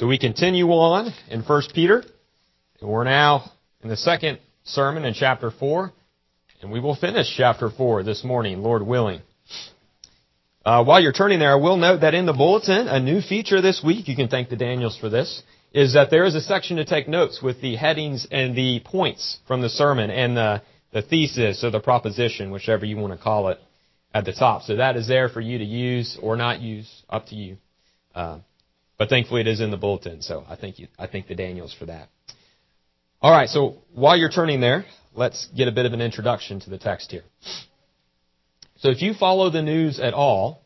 So we continue on in 1 Peter, we're now in the second sermon in chapter 4, and we will finish chapter 4 this morning, Lord willing. Uh, while you're turning there, I will note that in the bulletin, a new feature this week, you can thank the Daniels for this, is that there is a section to take notes with the headings and the points from the sermon and the, the thesis or the proposition, whichever you want to call it, at the top. So that is there for you to use or not use, up to you. Uh, but thankfully, it is in the bulletin, so I thank you. I thank the Daniels for that. All right, so while you're turning there, let's get a bit of an introduction to the text here. So if you follow the news at all,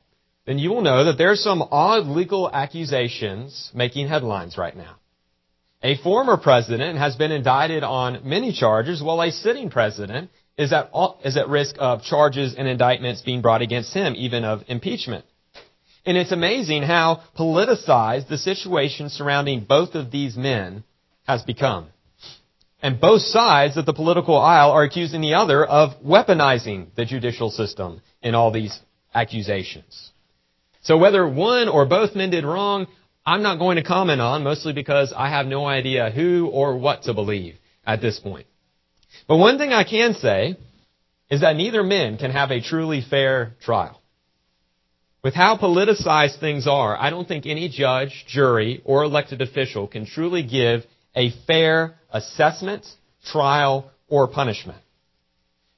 then you will know that there are some odd legal accusations making headlines right now. A former president has been indicted on many charges, while a sitting president is at, is at risk of charges and indictments being brought against him, even of impeachment. And it's amazing how politicized the situation surrounding both of these men has become. And both sides of the political aisle are accusing the other of weaponizing the judicial system in all these accusations. So whether one or both men did wrong, I'm not going to comment on, mostly because I have no idea who or what to believe at this point. But one thing I can say is that neither men can have a truly fair trial. With how politicized things are, I don't think any judge, jury, or elected official can truly give a fair assessment, trial, or punishment.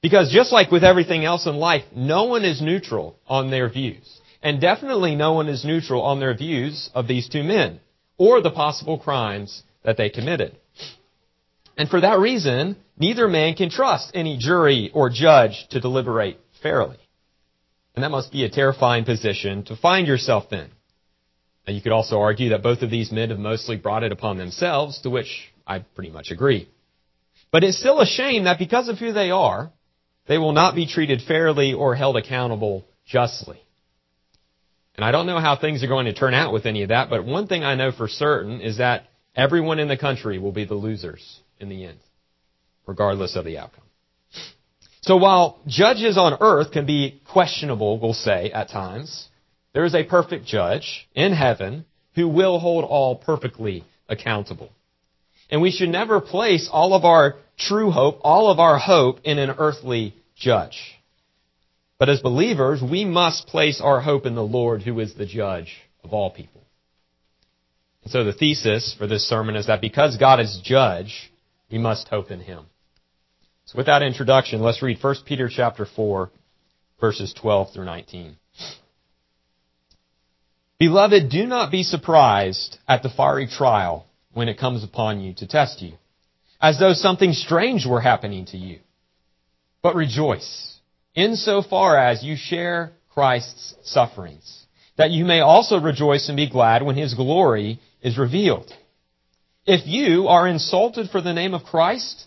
Because just like with everything else in life, no one is neutral on their views. And definitely no one is neutral on their views of these two men, or the possible crimes that they committed. And for that reason, neither man can trust any jury or judge to deliberate fairly. And that must be a terrifying position to find yourself in. Now, you could also argue that both of these men have mostly brought it upon themselves, to which I pretty much agree. But it's still a shame that because of who they are, they will not be treated fairly or held accountable justly. And I don't know how things are going to turn out with any of that, but one thing I know for certain is that everyone in the country will be the losers in the end, regardless of the outcome. So while judges on earth can be questionable, we'll say, at times, there is a perfect judge in heaven who will hold all perfectly accountable. And we should never place all of our true hope, all of our hope in an earthly judge. But as believers, we must place our hope in the Lord who is the judge of all people. And so the thesis for this sermon is that because God is judge, we must hope in him. So with that introduction, let's read 1 Peter chapter 4, verses 12 through 19. Beloved, do not be surprised at the fiery trial when it comes upon you to test you, as though something strange were happening to you. But rejoice, insofar as you share Christ's sufferings, that you may also rejoice and be glad when his glory is revealed. If you are insulted for the name of Christ,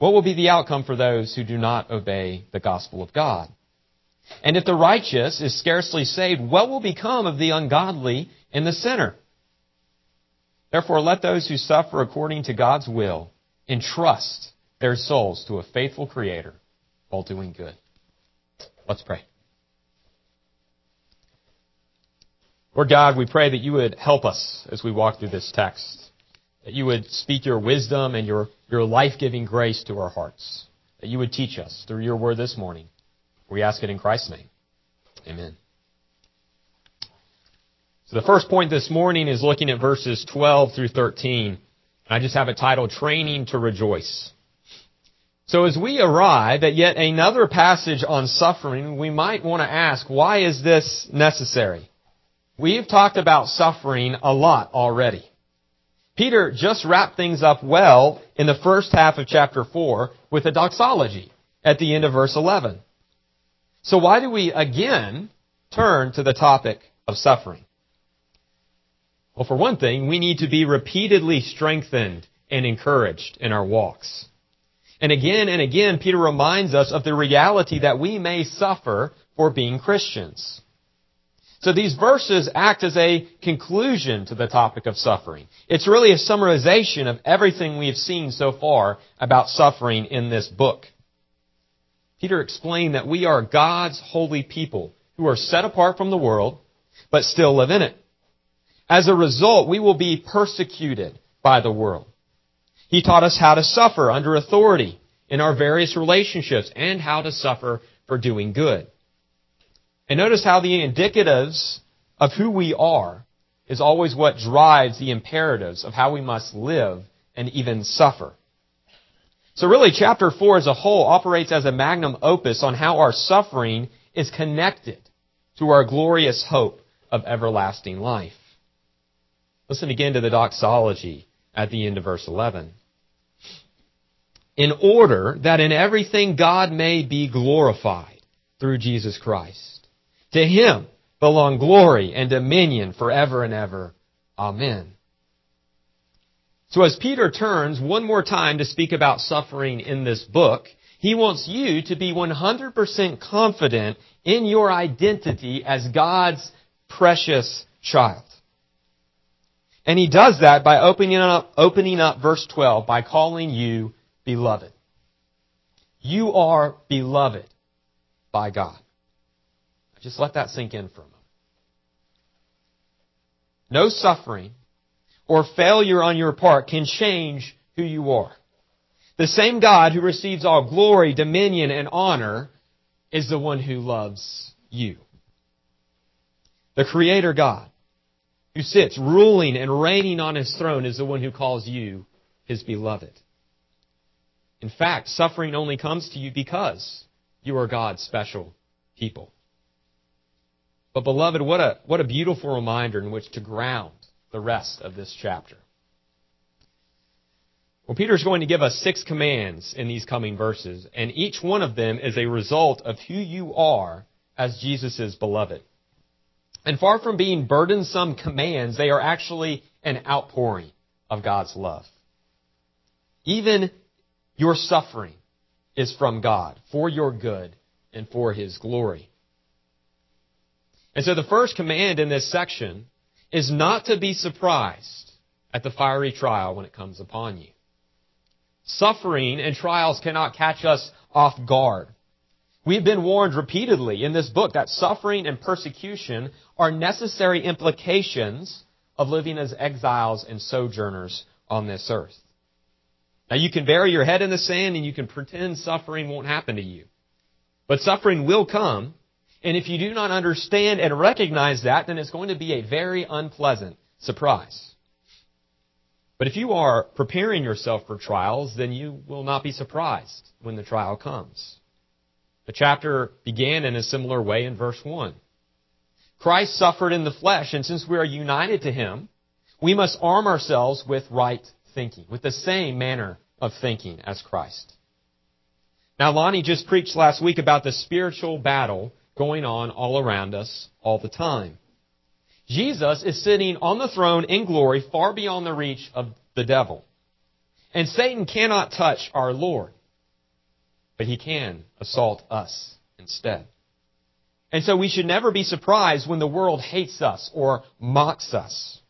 what will be the outcome for those who do not obey the gospel of God? And if the righteous is scarcely saved, what will become of the ungodly and the sinner? Therefore, let those who suffer according to God's will entrust their souls to a faithful Creator while doing good. Let's pray. Lord God, we pray that you would help us as we walk through this text that you would speak your wisdom and your, your life-giving grace to our hearts, that you would teach us through your word this morning. We ask it in Christ's name. Amen. So the first point this morning is looking at verses 12 through 13. I just have a title, Training to Rejoice. So as we arrive at yet another passage on suffering, we might want to ask, why is this necessary? We've talked about suffering a lot already. Peter just wrapped things up well in the first half of chapter 4 with a doxology at the end of verse 11. So why do we again turn to the topic of suffering? Well, for one thing, we need to be repeatedly strengthened and encouraged in our walks. And again and again, Peter reminds us of the reality that we may suffer for being Christians. So these verses act as a conclusion to the topic of suffering. It's really a summarization of everything we have seen so far about suffering in this book. Peter explained that we are God's holy people who are set apart from the world, but still live in it. As a result, we will be persecuted by the world. He taught us how to suffer under authority in our various relationships and how to suffer for doing good. And notice how the indicatives of who we are is always what drives the imperatives of how we must live and even suffer. So really, chapter 4 as a whole operates as a magnum opus on how our suffering is connected to our glorious hope of everlasting life. Listen again to the doxology at the end of verse 11. In order that in everything God may be glorified through Jesus Christ to him belong glory and dominion forever and ever. Amen. So as Peter turns one more time to speak about suffering in this book, he wants you to be 100% confident in your identity as God's precious child. And he does that by opening up, opening up verse 12 by calling you beloved. You are beloved by God. Just let that sink in for a moment. No suffering or failure on your part can change who you are. The same God who receives all glory, dominion, and honor is the one who loves you. The Creator God who sits ruling and reigning on his throne is the one who calls you his beloved. In fact, suffering only comes to you because you are God's special people. But beloved, what a, what a beautiful reminder in which to ground the rest of this chapter. Well, Peter's going to give us six commands in these coming verses, and each one of them is a result of who you are as Jesus' beloved. And far from being burdensome commands, they are actually an outpouring of God's love. Even your suffering is from God for your good and for His glory. And so the first command in this section is not to be surprised at the fiery trial when it comes upon you. Suffering and trials cannot catch us off guard. We've been warned repeatedly in this book that suffering and persecution are necessary implications of living as exiles and sojourners on this earth. Now you can bury your head in the sand and you can pretend suffering won't happen to you. But suffering will come and if you do not understand and recognize that, then it's going to be a very unpleasant surprise. But if you are preparing yourself for trials, then you will not be surprised when the trial comes. The chapter began in a similar way in verse 1. Christ suffered in the flesh, and since we are united to him, we must arm ourselves with right thinking, with the same manner of thinking as Christ. Now, Lonnie just preached last week about the spiritual battle going on all around us all the time. Jesus is sitting on the throne in glory far beyond the reach of the devil. And Satan cannot touch our Lord, but he can assault us instead. And so we should never be surprised when the world hates us or mocks us.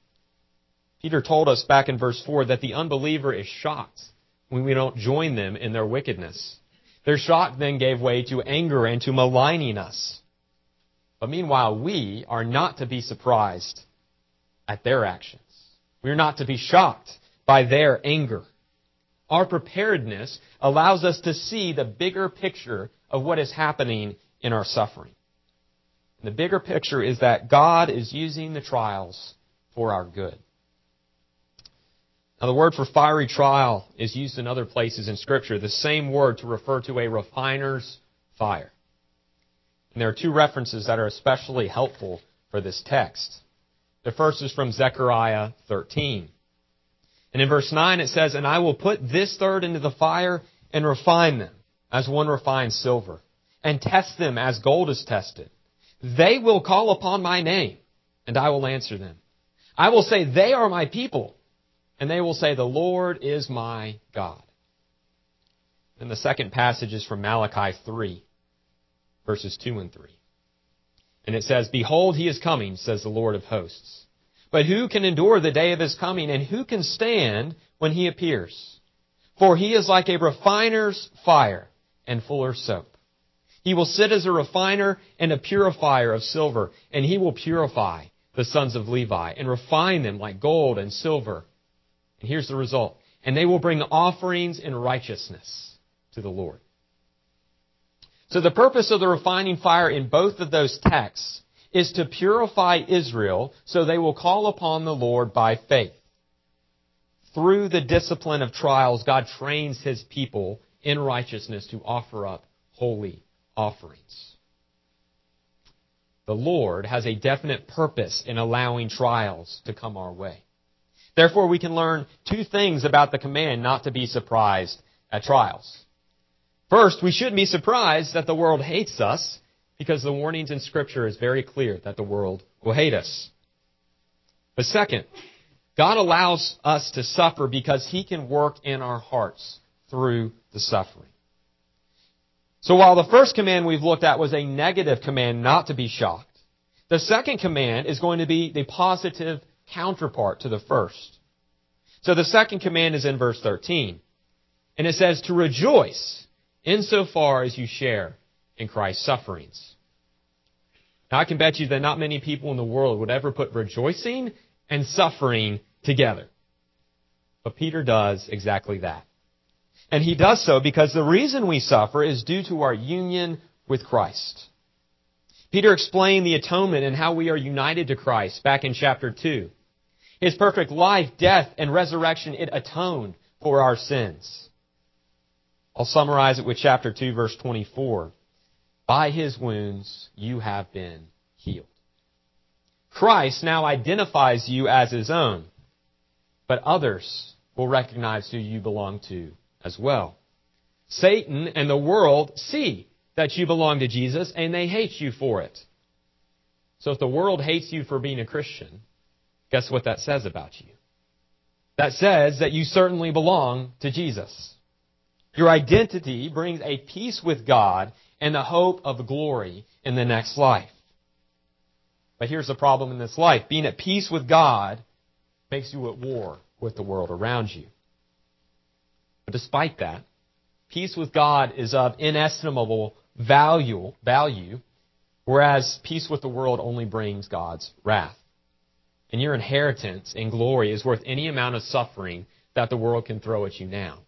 Peter told us back in verse 4 that the unbeliever is shocked when we don't join them in their wickedness. Their shock then gave way to anger and to maligning us. But meanwhile, we are not to be surprised at their actions. We are not to be shocked by their anger. Our preparedness allows us to see the bigger picture of what is happening in our suffering. And the bigger picture is that God is using the trials for our good. Now, the word for fiery trial is used in other places in Scripture, the same word to refer to a refiner's fire. And there are two references that are especially helpful for this text. The first is from Zechariah 13. And in verse 9 it says, And I will put this third into the fire and refine them as one refines silver, and test them as gold is tested. They will call upon my name, and I will answer them. I will say, They are my people and they will say, The Lord is my God. And the second passage is from Malachi 3, verses 2 and 3. And it says, Behold, he is coming, says the Lord of hosts. But who can endure the day of his coming, and who can stand when he appears? For he is like a refiner's fire and fuller's soap. He will sit as a refiner and a purifier of silver, and he will purify the sons of Levi and refine them like gold and silver. And here's the result. And they will bring offerings in righteousness to the Lord. So the purpose of the refining fire in both of those texts is to purify Israel so they will call upon the Lord by faith. Through the discipline of trials, God trains His people in righteousness to offer up holy offerings. The Lord has a definite purpose in allowing trials to come our way. Therefore, we can learn two things about the command not to be surprised at trials. First, we shouldn't be surprised that the world hates us because the warnings in Scripture is very clear that the world will hate us. But second, God allows us to suffer because He can work in our hearts through the suffering. So while the first command we've looked at was a negative command not to be shocked, the second command is going to be the positive counterpart to the first. So the second command is in verse 13. And it says to rejoice insofar as you share in Christ's sufferings. Now I can bet you that not many people in the world would ever put rejoicing and suffering together. But Peter does exactly that. And he does so because the reason we suffer is due to our union with Christ. Peter explained the atonement and how we are united to Christ back in chapter 2. His perfect life, death, and resurrection, it atoned for our sins. I'll summarize it with chapter 2, verse 24. By his wounds you have been healed. Christ now identifies you as his own, but others will recognize who you belong to as well. Satan and the world see that you belong to Jesus and they hate you for it. So if the world hates you for being a Christian, guess what that says about you? That says that you certainly belong to Jesus. Your identity brings a peace with God and the hope of glory in the next life. But here's the problem in this life. Being at peace with God makes you at war with the world around you. But despite that, peace with God is of inestimable value, value, whereas peace with the world only brings God's wrath. And your inheritance and glory is worth any amount of suffering that the world can throw at you now.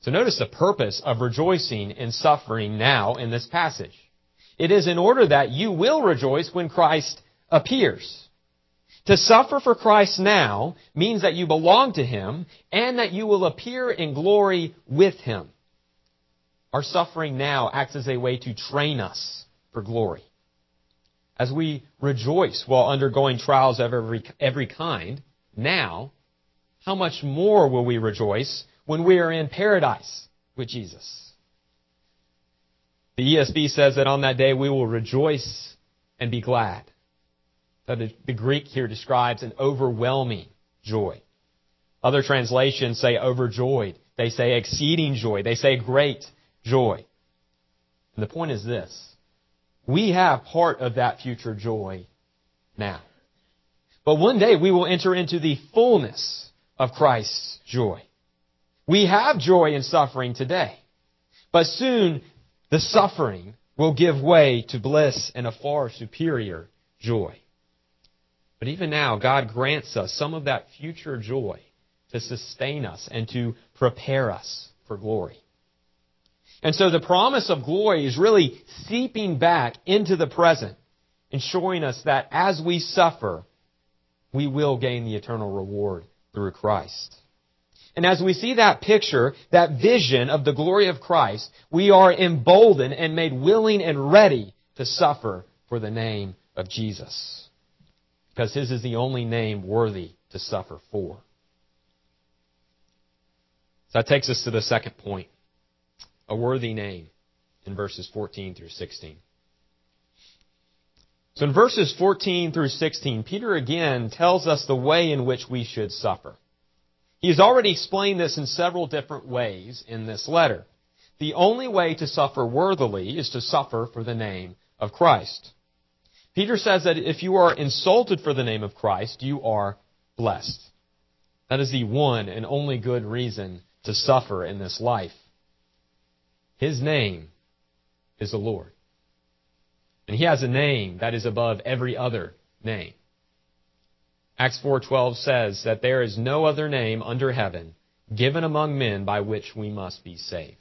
So notice the purpose of rejoicing in suffering now in this passage. It is in order that you will rejoice when Christ appears. To suffer for Christ now means that you belong to Him and that you will appear in glory with Him. Our suffering now acts as a way to train us for glory. As we rejoice while undergoing trials of every, kind, now, how much more will we rejoice when we are in paradise with Jesus? The ESV says that on that day we will rejoice and be glad the Greek here describes an overwhelming joy. Other translations say overjoyed. They say exceeding joy. They say great joy. And the point is this. We have part of that future joy now. But one day we will enter into the fullness of Christ's joy. We have joy in suffering today. But soon the suffering will give way to bliss and a far superior joy. But even now, God grants us some of that future joy to sustain us and to prepare us for glory. And so the promise of glory is really seeping back into the present and showing us that as we suffer, we will gain the eternal reward through Christ. And as we see that picture, that vision of the glory of Christ, we are emboldened and made willing and ready to suffer for the name of Jesus because his is the only name worthy to suffer for. So that takes us to the second point a worthy name in verses 14 through 16. So in verses 14 through 16, Peter again tells us the way in which we should suffer. He's already explained this in several different ways in this letter. The only way to suffer worthily is to suffer for the name of Christ. Peter says that if you are insulted for the name of Christ, you are blessed. That is the one and only good reason to suffer in this life. His name is the Lord. And he has a name that is above every other name. Acts 4:12 says that there is no other name under heaven given among men by which we must be saved.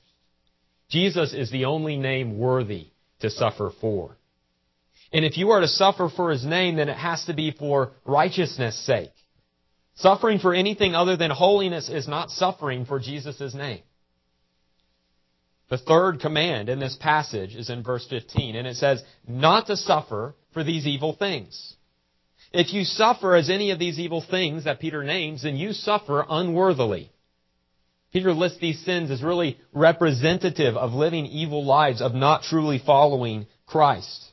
Jesus is the only name worthy to suffer for. And if you are to suffer for his name, then it has to be for righteousness' sake. Suffering for anything other than holiness is not suffering for Jesus' name. The third command in this passage is in verse 15, and it says, not to suffer for these evil things. If you suffer as any of these evil things that Peter names, then you suffer unworthily. Peter lists these sins as really representative of living evil lives, of not truly following Christ.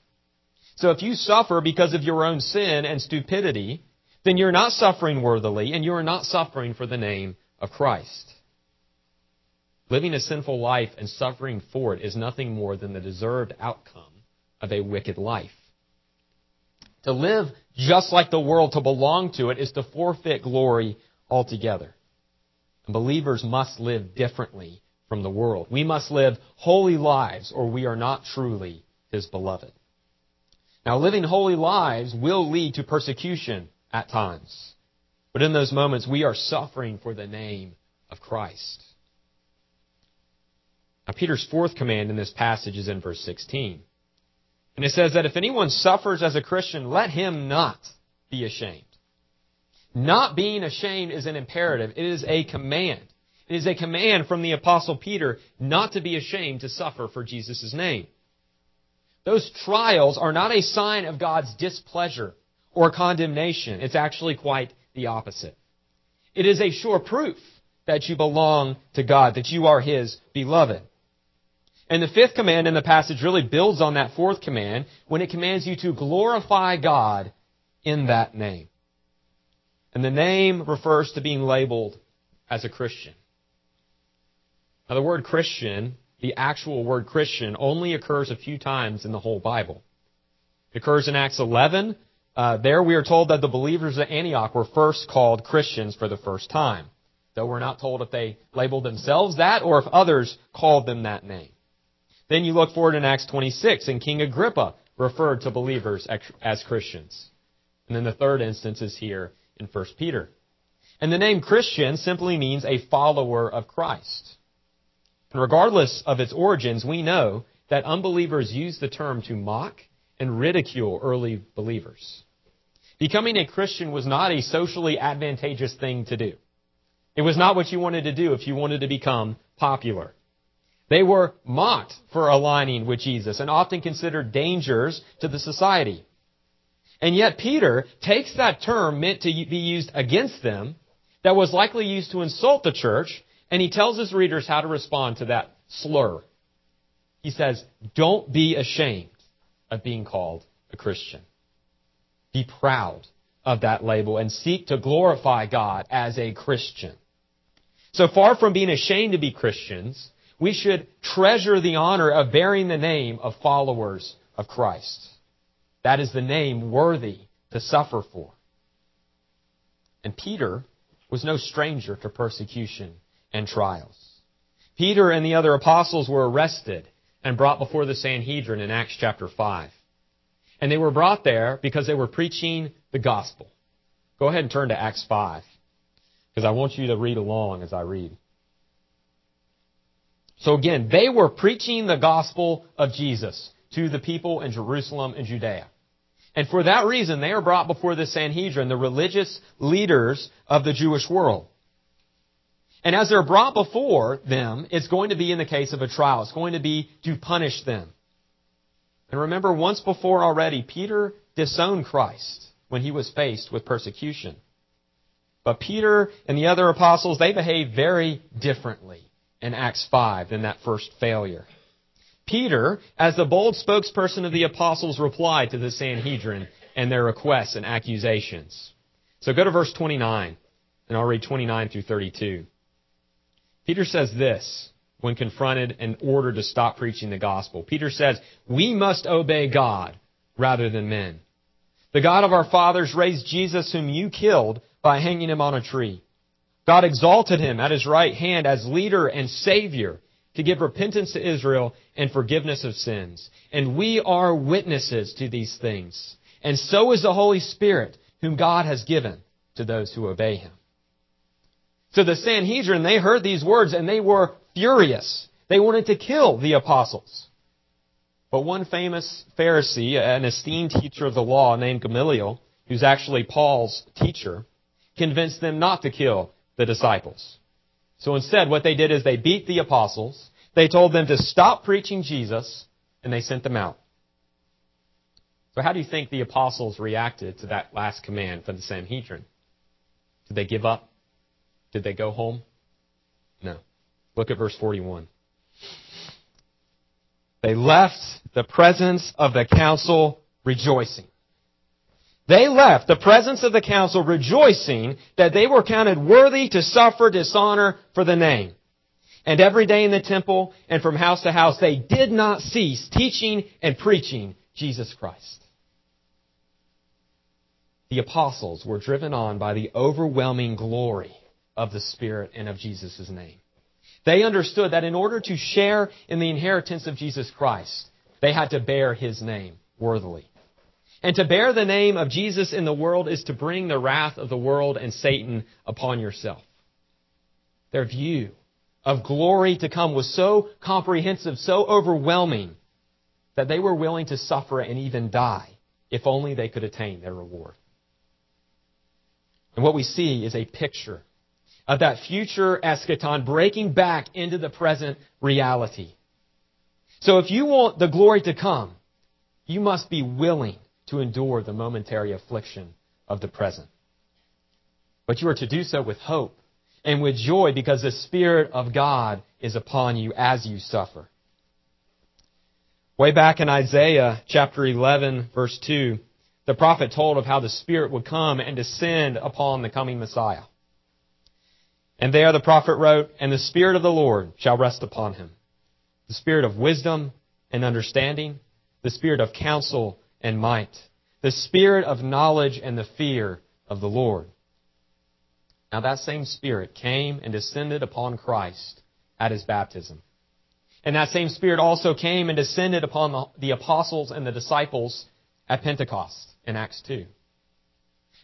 So if you suffer because of your own sin and stupidity, then you're not suffering worthily and you are not suffering for the name of Christ. Living a sinful life and suffering for it is nothing more than the deserved outcome of a wicked life. To live just like the world, to belong to it, is to forfeit glory altogether. And believers must live differently from the world. We must live holy lives or we are not truly His beloved. Now, living holy lives will lead to persecution at times. But in those moments, we are suffering for the name of Christ. Now, Peter's fourth command in this passage is in verse 16. And it says that if anyone suffers as a Christian, let him not be ashamed. Not being ashamed is an imperative. It is a command. It is a command from the apostle Peter not to be ashamed to suffer for Jesus' name. Those trials are not a sign of God's displeasure or condemnation. It's actually quite the opposite. It is a sure proof that you belong to God, that you are His beloved. And the fifth command in the passage really builds on that fourth command when it commands you to glorify God in that name. And the name refers to being labeled as a Christian. Now the word Christian, the actual word Christian, only occurs a few times in the whole Bible. It occurs in Acts 11. Uh, there we are told that the believers at Antioch were first called Christians for the first time. Though we're not told if they labeled themselves that or if others called them that name. Then you look forward in Acts 26, and King Agrippa referred to believers as Christians. And then the third instance is here in 1 Peter. And the name Christian simply means a follower of Christ. And regardless of its origins, we know that unbelievers use the term to mock and ridicule early believers. Becoming a Christian was not a socially advantageous thing to do. It was not what you wanted to do if you wanted to become popular. They were mocked for aligning with Jesus and often considered dangers to the society. And yet Peter takes that term meant to be used against them that was likely used to insult the church and he tells his readers how to respond to that slur. He says, don't be ashamed of being called a Christian. Be proud of that label and seek to glorify God as a Christian. So far from being ashamed to be Christians, we should treasure the honor of bearing the name of followers of Christ. That is the name worthy to suffer for. And Peter was no stranger to persecution and trials. Peter and the other apostles were arrested and brought before the Sanhedrin in Acts chapter 5. And they were brought there because they were preaching the gospel. Go ahead and turn to Acts 5 because I want you to read along as I read. So again, they were preaching the gospel of Jesus to the people in Jerusalem and Judea. And for that reason, they are brought before the Sanhedrin, the religious leaders of the Jewish world. And as they're brought before them, it's going to be in the case of a trial. It's going to be to punish them. And remember, once before already, Peter disowned Christ when he was faced with persecution. But Peter and the other apostles, they behaved very differently in Acts 5 in that first failure. Peter, as the bold spokesperson of the apostles, replied to the Sanhedrin and their requests and accusations. So go to verse 29. And I'll read 29 through 32. Peter says this when confronted and ordered to stop preaching the gospel. Peter says, We must obey God rather than men. The God of our fathers raised Jesus, whom you killed by hanging him on a tree. God exalted him at his right hand as leader and savior to give repentance to Israel and forgiveness of sins. And we are witnesses to these things. And so is the Holy Spirit, whom God has given to those who obey him. So the Sanhedrin, they heard these words and they were furious. They wanted to kill the apostles. But one famous Pharisee, an esteemed teacher of the law named Gamaliel, who's actually Paul's teacher, convinced them not to kill the disciples. So instead, what they did is they beat the apostles, they told them to stop preaching Jesus, and they sent them out. So how do you think the apostles reacted to that last command from the Sanhedrin? Did they give up? Did they go home? No. Look at verse 41. They left the presence of the council rejoicing. They left the presence of the council rejoicing that they were counted worthy to suffer dishonor for the name. And every day in the temple and from house to house, they did not cease teaching and preaching Jesus Christ. The apostles were driven on by the overwhelming glory of the Spirit and of Jesus' name. They understood that in order to share in the inheritance of Jesus Christ, they had to bear His name worthily. And to bear the name of Jesus in the world is to bring the wrath of the world and Satan upon yourself. Their view of glory to come was so comprehensive, so overwhelming, that they were willing to suffer and even die if only they could attain their reward. And what we see is a picture of that future eschaton breaking back into the present reality. So if you want the glory to come, you must be willing to endure the momentary affliction of the present. But you are to do so with hope and with joy because the Spirit of God is upon you as you suffer. Way back in Isaiah chapter 11 verse 2, the prophet told of how the Spirit would come and descend upon the coming Messiah. And there the prophet wrote, And the Spirit of the Lord shall rest upon him. The Spirit of wisdom and understanding, the Spirit of counsel and might, the Spirit of knowledge and the fear of the Lord. Now that same Spirit came and descended upon Christ at his baptism. And that same Spirit also came and descended upon the, the apostles and the disciples at Pentecost in Acts 2.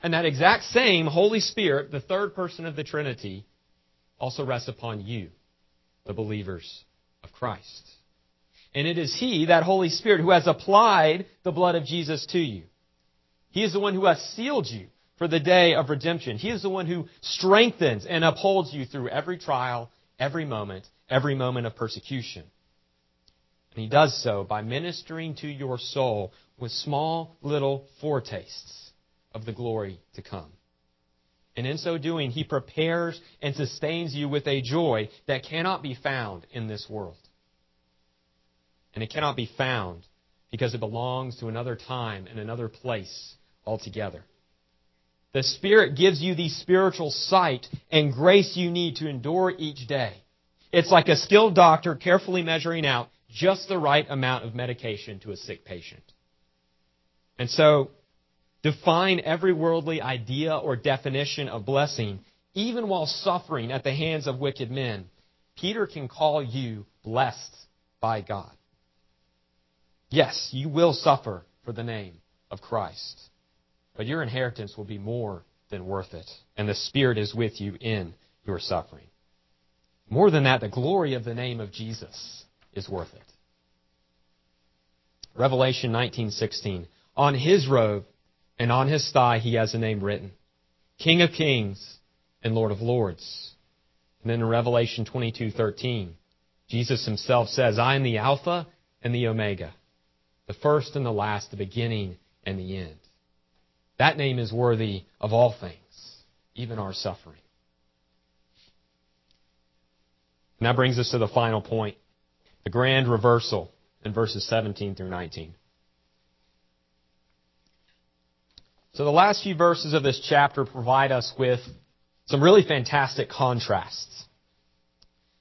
And that exact same Holy Spirit, the third person of the Trinity, also rests upon you, the believers of Christ. And it is He, that Holy Spirit, who has applied the blood of Jesus to you. He is the one who has sealed you for the day of redemption. He is the one who strengthens and upholds you through every trial, every moment, every moment of persecution. And He does so by ministering to your soul with small little foretastes of the glory to come. And in so doing, He prepares and sustains you with a joy that cannot be found in this world. And it cannot be found because it belongs to another time and another place altogether. The Spirit gives you the spiritual sight and grace you need to endure each day. It's like a skilled doctor carefully measuring out just the right amount of medication to a sick patient. And so, define every worldly idea or definition of blessing, even while suffering at the hands of wicked men. Peter can call you blessed by God. Yes, you will suffer for the name of Christ, but your inheritance will be more than worth it, and the Spirit is with you in your suffering. More than that, the glory of the name of Jesus is worth it. Revelation 19:16. On his robe and on his thigh he has a name written, King of Kings and Lord of Lords. And then in Revelation 22:13, Jesus himself says, "I am the Alpha and the Omega, the first and the last, the beginning and the end. That name is worthy of all things, even our suffering. And that brings us to the final point the grand reversal in verses 17 through 19. So the last few verses of this chapter provide us with some really fantastic contrasts.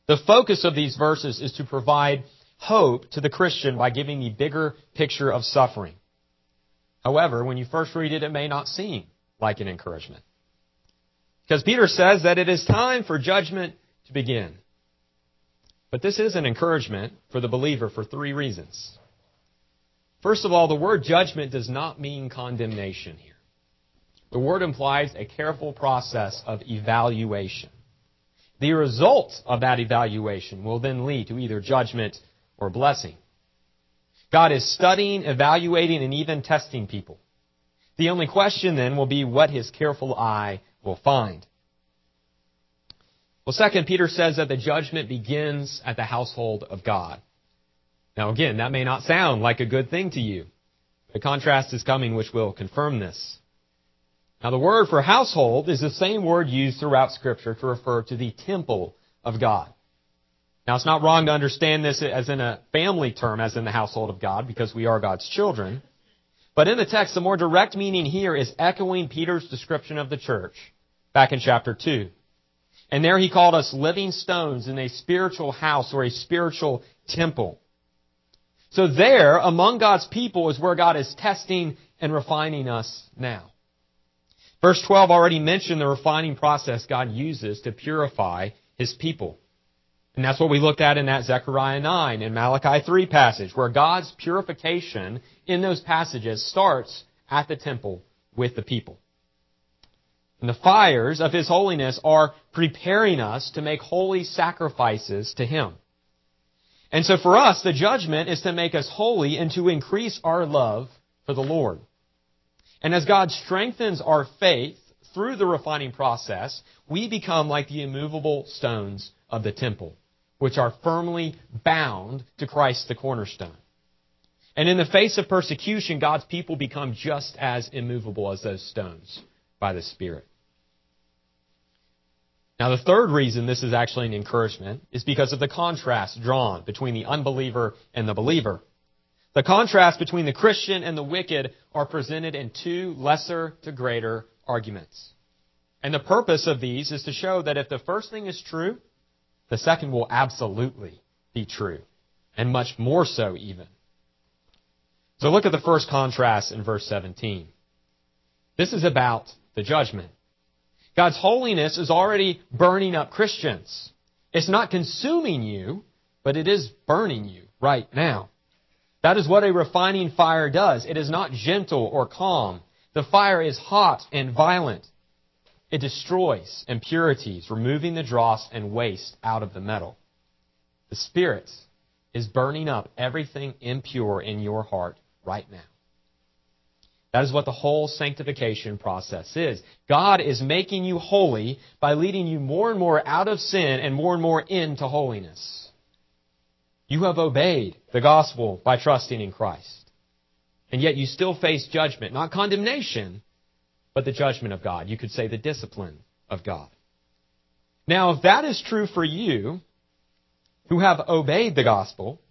The focus of these verses is to provide hope to the Christian by giving the bigger picture of suffering. However, when you first read it, it may not seem like an encouragement. Because Peter says that it is time for judgment to begin. But this is an encouragement for the believer for three reasons. First of all, the word judgment does not mean condemnation here. The word implies a careful process of evaluation. The result of that evaluation will then lead to either judgment or blessing. God is studying, evaluating, and even testing people. The only question then will be what his careful eye will find. Well, second, Peter says that the judgment begins at the household of God. Now again, that may not sound like a good thing to you. The contrast is coming which will confirm this. Now the word for household is the same word used throughout scripture to refer to the temple of God. Now it's not wrong to understand this as in a family term, as in the household of God, because we are God's children. But in the text, the more direct meaning here is echoing Peter's description of the church back in chapter 2. And there he called us living stones in a spiritual house or a spiritual temple. So there, among God's people, is where God is testing and refining us now. Verse 12 already mentioned the refining process God uses to purify His people. And that's what we looked at in that Zechariah 9 and Malachi 3 passage, where God's purification in those passages starts at the temple with the people. And the fires of His holiness are preparing us to make holy sacrifices to Him. And so for us, the judgment is to make us holy and to increase our love for the Lord. And as God strengthens our faith through the refining process, we become like the immovable stones of the temple, which are firmly bound to Christ the cornerstone. And in the face of persecution, God's people become just as immovable as those stones by the Spirit. Now, the third reason this is actually an encouragement is because of the contrast drawn between the unbeliever and the believer. The contrast between the Christian and the wicked are presented in two lesser to greater arguments. And the purpose of these is to show that if the first thing is true, the second will absolutely be true. And much more so even. So look at the first contrast in verse 17. This is about the judgment. God's holiness is already burning up Christians. It's not consuming you, but it is burning you right now. That is what a refining fire does. It is not gentle or calm. The fire is hot and violent. It destroys impurities, removing the dross and waste out of the metal. The Spirit is burning up everything impure in your heart right now. That is what the whole sanctification process is. God is making you holy by leading you more and more out of sin and more and more into holiness. You have obeyed the gospel by trusting in Christ. And yet you still face judgment, not condemnation, but the judgment of God. You could say the discipline of God. Now, if that is true for you, who have obeyed the gospel,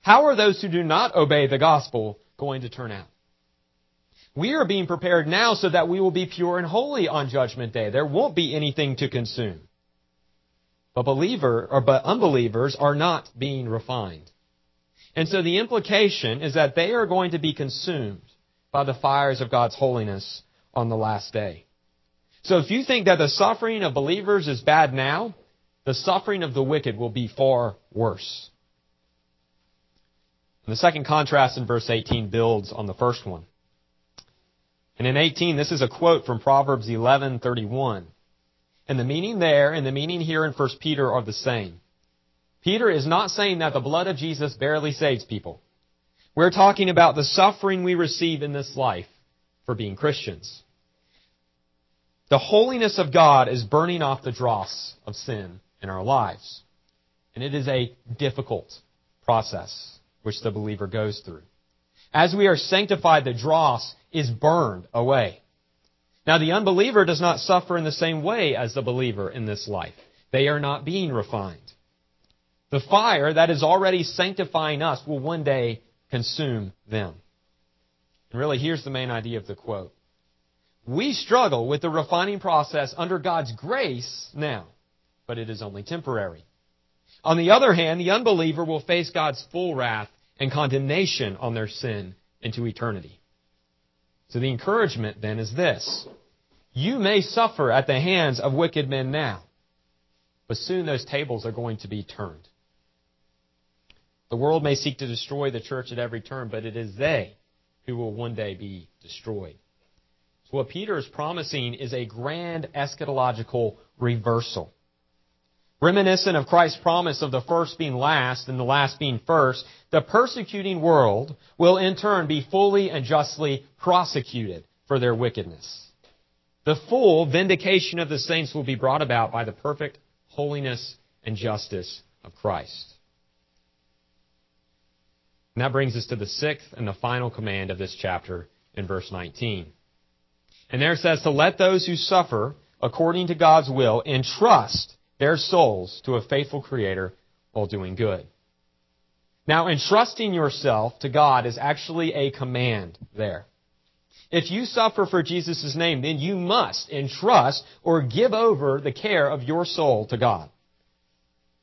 how are those who do not obey the gospel going to turn out? We are being prepared now so that we will be pure and holy on judgment day. There won't be anything to consume. But believer or but unbelievers are not being refined. And so the implication is that they are going to be consumed by the fires of God's holiness on the last day. So if you think that the suffering of believers is bad now, the suffering of the wicked will be far worse. And the second contrast in verse 18 builds on the first one. And in 18, this is a quote from Proverbs 11:31. And the meaning there and the meaning here in 1 Peter are the same. Peter is not saying that the blood of Jesus barely saves people. We're talking about the suffering we receive in this life for being Christians. The holiness of God is burning off the dross of sin in our lives. And it is a difficult process which the believer goes through. As we are sanctified, the dross is burned away. Now, the unbeliever does not suffer in the same way as the believer in this life. They are not being refined. The fire that is already sanctifying us will one day consume them. And really, here's the main idea of the quote. We struggle with the refining process under God's grace now, but it is only temporary. On the other hand, the unbeliever will face God's full wrath and condemnation on their sin into eternity. So the encouragement then is this. You may suffer at the hands of wicked men now, but soon those tables are going to be turned. The world may seek to destroy the church at every turn, but it is they who will one day be destroyed. What Peter is promising is a grand eschatological reversal. Reminiscent of Christ's promise of the first being last and the last being first, the persecuting world will in turn be fully and justly prosecuted for their wickedness. The full vindication of the saints will be brought about by the perfect holiness and justice of Christ. And that brings us to the sixth and the final command of this chapter in verse 19. And there it says to let those who suffer according to God's will entrust their souls to a faithful Creator while doing good. Now, entrusting yourself to God is actually a command there. If you suffer for Jesus' name, then you must entrust or give over the care of your soul to God.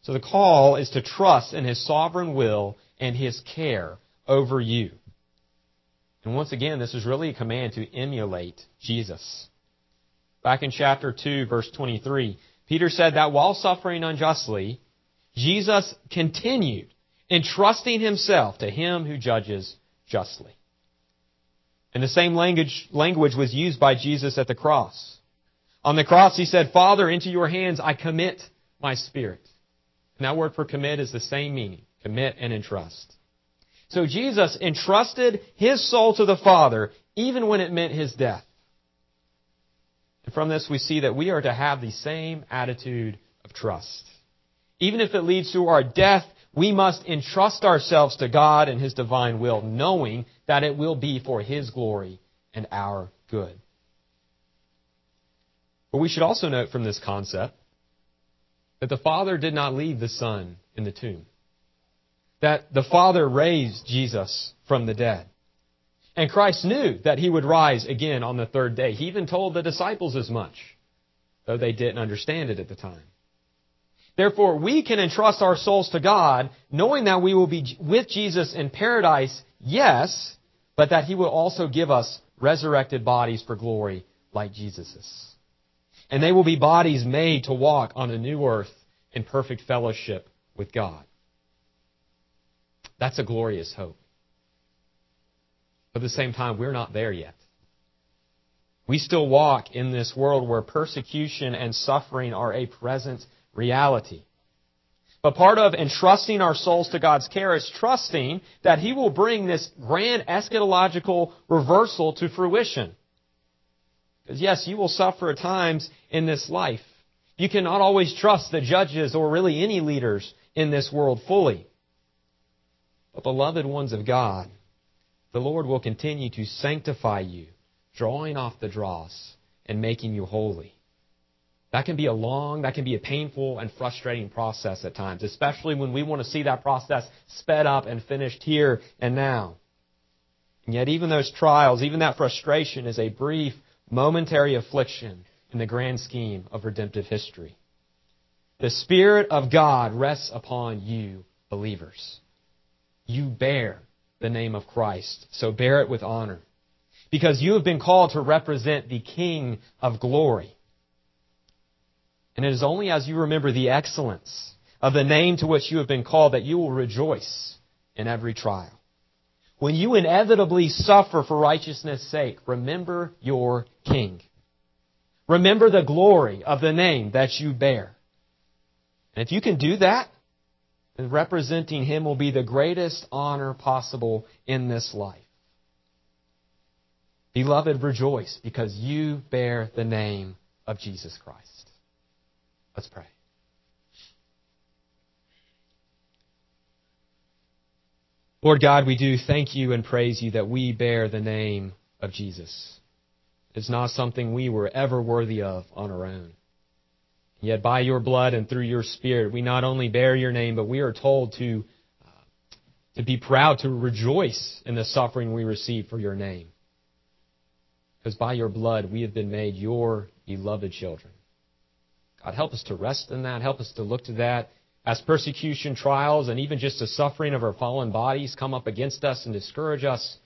So the call is to trust in His sovereign will and His care over you. And once again, this is really a command to emulate Jesus. Back in chapter 2, verse 23, Peter said that while suffering unjustly, Jesus continued entrusting himself to him who judges justly. And the same language, language was used by Jesus at the cross. On the cross, he said, Father, into your hands I commit my spirit. And that word for commit is the same meaning commit and entrust. So Jesus entrusted his soul to the Father even when it meant his death. And from this we see that we are to have the same attitude of trust. Even if it leads to our death, we must entrust ourselves to God and His divine will, knowing that it will be for His glory and our good. But we should also note from this concept that the Father did not leave the Son in the tomb. That the Father raised Jesus from the dead. And Christ knew that he would rise again on the third day. He even told the disciples as much, though they didn't understand it at the time. Therefore, we can entrust our souls to God, knowing that we will be with Jesus in paradise, yes, but that he will also give us resurrected bodies for glory like Jesus's. And they will be bodies made to walk on a new earth in perfect fellowship with God. That's a glorious hope. But at the same time, we're not there yet. We still walk in this world where persecution and suffering are a present reality. But part of entrusting our souls to God's care is trusting that He will bring this grand eschatological reversal to fruition. Because yes, you will suffer at times in this life. You cannot always trust the judges or really any leaders in this world fully. But beloved ones of God, the Lord will continue to sanctify you, drawing off the dross and making you holy. That can be a long, that can be a painful and frustrating process at times, especially when we want to see that process sped up and finished here and now. And yet, even those trials, even that frustration is a brief, momentary affliction in the grand scheme of redemptive history. The Spirit of God rests upon you, believers. You bear the name of Christ. So bear it with honor. Because you have been called to represent the King of glory. And it is only as you remember the excellence of the name to which you have been called that you will rejoice in every trial. When you inevitably suffer for righteousness' sake, remember your King. Remember the glory of the name that you bear. And if you can do that, and representing him will be the greatest honor possible in this life. Beloved, rejoice because you bear the name of Jesus Christ. Let's pray. Lord God, we do thank you and praise you that we bear the name of Jesus. It's not something we were ever worthy of on our own. Yet by your blood and through your spirit, we not only bear your name, but we are told to, uh, to be proud, to rejoice in the suffering we receive for your name. because by your blood we have been made your beloved children. God, help us to rest in that. Help us to look to that as persecution, trials, and even just the suffering of our fallen bodies come up against us and discourage us.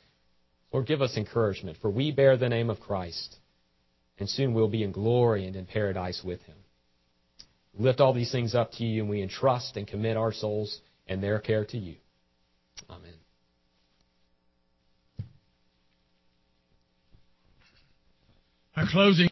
Lord, give us encouragement, for we bear the name of Christ, and soon we'll be in glory and in paradise with him. Lift all these things up to you, and we entrust and commit our souls and their care to you. Amen. Our closing